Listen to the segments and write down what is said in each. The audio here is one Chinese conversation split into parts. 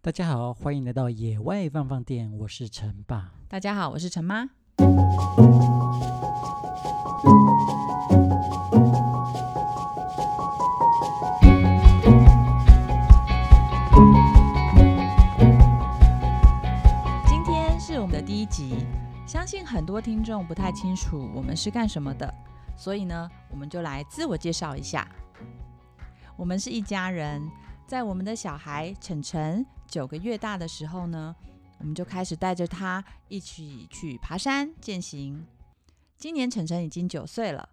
大家好，欢迎来到野外放放电，我是陈爸。大家好，我是陈妈。今天是我们的第一集，相信很多听众不太清楚我们是干什么的，所以呢，我们就来自我介绍一下。我们是一家人，在我们的小孩晨晨九个月大的时候呢，我们就开始带着他一起去爬山健行。今年晨晨已经九岁了，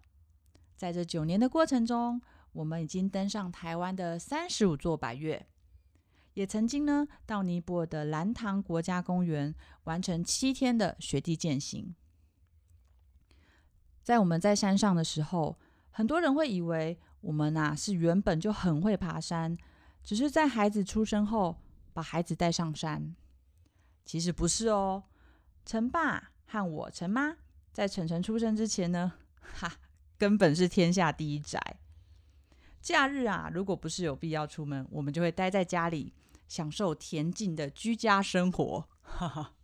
在这九年的过程中，我们已经登上台湾的三十五座百岳，也曾经呢到尼泊尔的蓝塘国家公园完成七天的雪地健行。在我们在山上的时候，很多人会以为，我们呐、啊、是原本就很会爬山，只是在孩子出生后把孩子带上山。其实不是哦，陈爸和我陈妈在晨晨出生之前呢，哈，根本是天下第一宅。假日啊，如果不是有必要出门，我们就会待在家里享受恬静的居家生活。哈哈。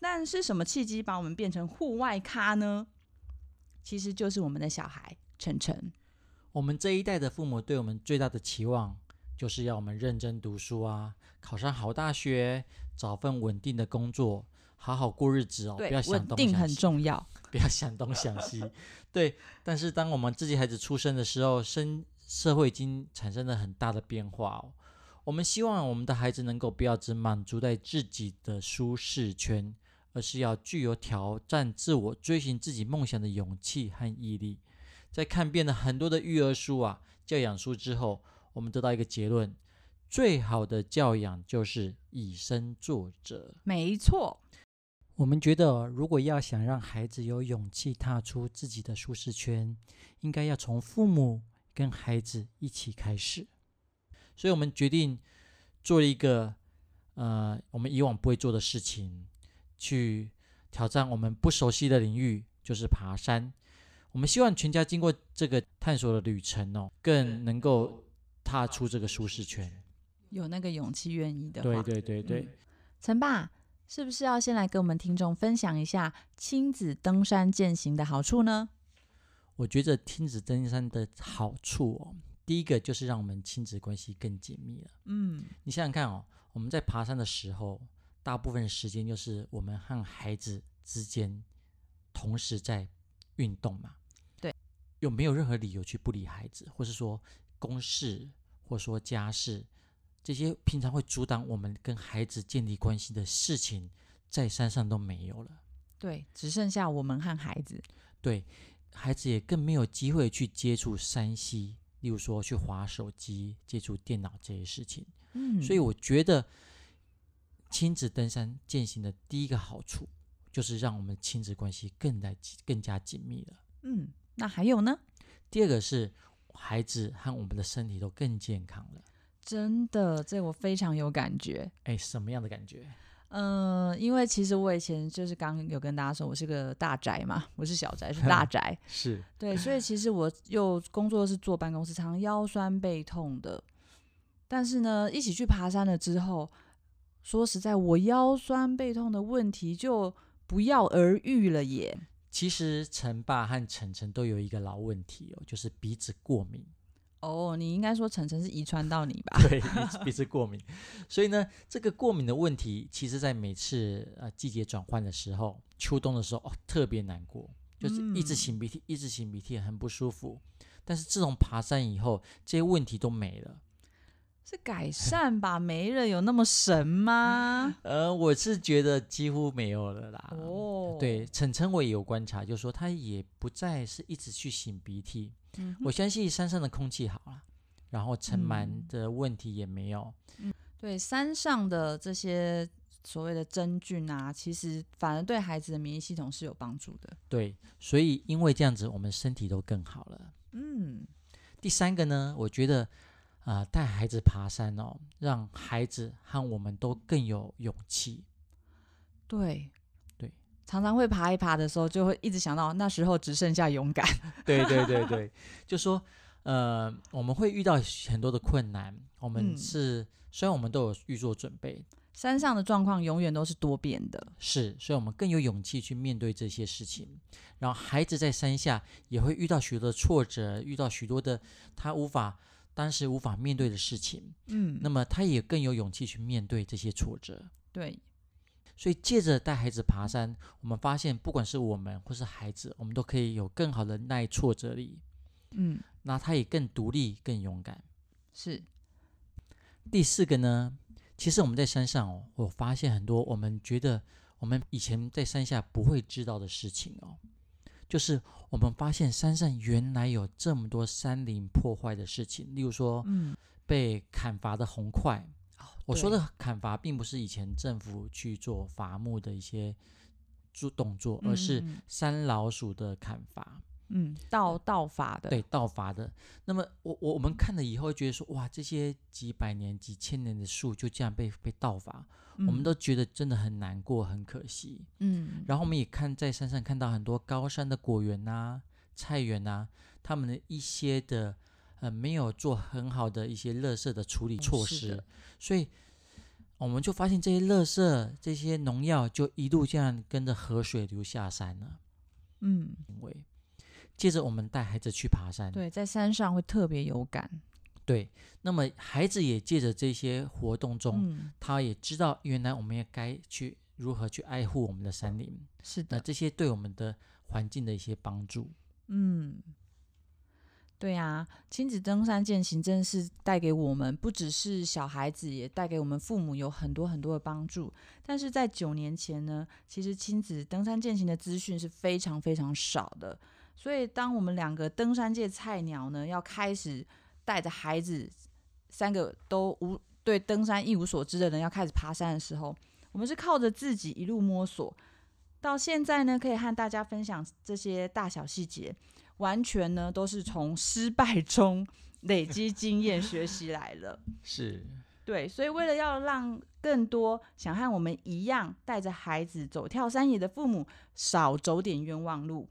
但是什么契机把我们变成户外咖呢？其实就是我们的小孩晨晨。我们这一代的父母对我们最大的期望，就是要我们认真读书啊，考上好大学，找份稳定的工作，好好过日子哦。对，不要想东想西，稳定很重要。不要想东想西。对，但是当我们自己孩子出生的时候，生社会已经产生了很大的变化哦。我们希望我们的孩子能够不要只满足在自己的舒适圈，而是要具有挑战自我、追寻自己梦想的勇气和毅力。在看遍了很多的育儿书啊、教养书之后，我们得到一个结论：最好的教养就是以身作则。没错，我们觉得，如果要想让孩子有勇气踏出自己的舒适圈，应该要从父母跟孩子一起开始。所以，我们决定做一个呃，我们以往不会做的事情，去挑战我们不熟悉的领域，就是爬山。我们希望全家经过这个探索的旅程哦，更能够踏出这个舒适圈，有那个勇气、愿意的话。对对对对。陈、嗯、爸，是不是要先来跟我们听众分享一下亲子登山践行的好处呢？我觉得亲子登山的好处哦，第一个就是让我们亲子关系更紧密了。嗯，你想想看哦，我们在爬山的时候，大部分时间就是我们和孩子之间同时在运动嘛。对有没有任何理由去不理孩子，或是说公事，或说家事，这些平常会阻挡我们跟孩子建立关系的事情，在山上都没有了。对，只剩下我们和孩子。对，孩子也更没有机会去接触山西，例如说去划手机、接触电脑这些事情。嗯，所以我觉得亲子登山践行的第一个好处，就是让我们亲子关系更来更加紧密了。嗯。那还有呢？第二个是孩子和我们的身体都更健康了。真的，这我非常有感觉。哎，什么样的感觉？嗯、呃，因为其实我以前就是刚有跟大家说，我是个大宅嘛，我是小宅，是大 宅。是对，所以其实我又工作是坐办公室，常常腰酸背痛的。但是呢，一起去爬山了之后，说实在，我腰酸背痛的问题就不药而愈了耶。其实陈爸和晨晨都有一个老问题哦，就是鼻子过敏。哦，你应该说晨晨是遗传到你吧？对，鼻子过敏。所以呢，这个过敏的问题，其实在每次呃季节转换的时候，秋冬的时候哦，特别难过，就是一直擤鼻涕，一直擤鼻涕，很不舒服。但是自从爬山以后，这些问题都没了。是改善吧？没了，有那么神吗？呃，我是觉得几乎没有了啦。哦，对，晨晨我也有观察，就是说他也不再是一直去擤鼻涕。嗯，我相信山上的空气好了，然后尘螨的问题也没有。嗯，对，山上的这些所谓的真菌啊，其实反而对孩子的免疫系统是有帮助的。对，所以因为这样子，我们身体都更好了。嗯，第三个呢，我觉得。啊，带孩子爬山哦，让孩子和我们都更有勇气。对，对，常常会爬一爬的时候，就会一直想到那时候只剩下勇敢。对对对对，就说呃，我们会遇到很多的困难，我们是、嗯、虽然我们都有预做准备，山上的状况永远都是多变的，是，所以我们更有勇气去面对这些事情。然后孩子在山下也会遇到许多的挫折，遇到许多的他无法当时无法面对的事情，嗯，那么他也更有勇气去面对这些挫折。对，所以借着带孩子爬山，我们发现不管是我们或是孩子，我们都可以有更好的耐挫折力。嗯，那他也更独立、更勇敢。是。第四个呢，其实我们在山上哦，我发现很多我们觉得我们以前在山下不会知道的事情哦，就是我们发现山上原来有这么多山林破坏的事情，例如说，嗯，被砍伐的红块。我说的砍伐，并不是以前政府去做伐木的一些做动作，而是山老鼠的砍伐。嗯，盗盗伐的，对，盗伐的。那么我我我们看了以后，觉得说，哇，这些几百年、几千年的树就这样被被盗伐，嗯，我们都觉得真的很难过、很可惜。嗯，然后我们也看在山上看到很多高山的果园呐、啊、菜园呐，他们的一些的呃没有做很好的一些垃圾的处理措施，嗯，所以我们就发现这些垃圾、这些农药就一路这样跟着河水流下山了。嗯，因为。接着我们带孩子去爬山，对，在山上会特别有感。对，那么孩子也借着这些活动中，嗯，他也知道原来我们也该去如何去爱护我们的山林。是的，那这些对我们的环境的一些帮助。嗯，对呀，亲子登山健行真的是带给我们，不只是小孩子，也带给我们父母有很多很多的帮助。但是在九年前呢，其实亲子登山健行的资讯是非常非常少的。所以，当我们两个登山界菜鸟呢，要开始带着孩子，三个都无对登山一无所知的人，要开始爬山的时候，我们是靠着自己一路摸索，到现在呢，可以和大家分享这些大小细节，完全呢都是从失败中累积经验 学习来了。是，对，所以为了要让更多想和我们一样带着孩子走跳山野的父母少走点冤枉路。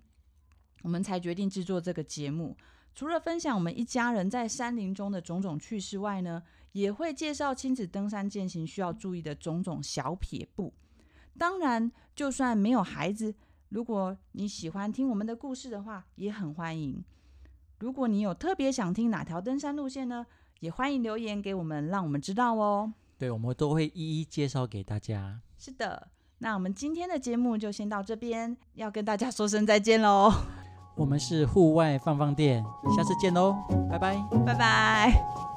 我们才决定制作这个节目。除了分享我们一家人在山林中的种种趣事外呢，也会介绍亲子登山践行需要注意的种种小撇步。当然，就算没有孩子，如果你喜欢听我们的故事的话，也很欢迎。如果你有特别想听哪条登山路线呢，也欢迎留言给我们，让我们知道哦。对，我们都会一一介绍给大家。是的，那我们今天的节目就先到这边，要跟大家说声再见喽。我们是户外放放电，下次见喽，拜拜，拜拜。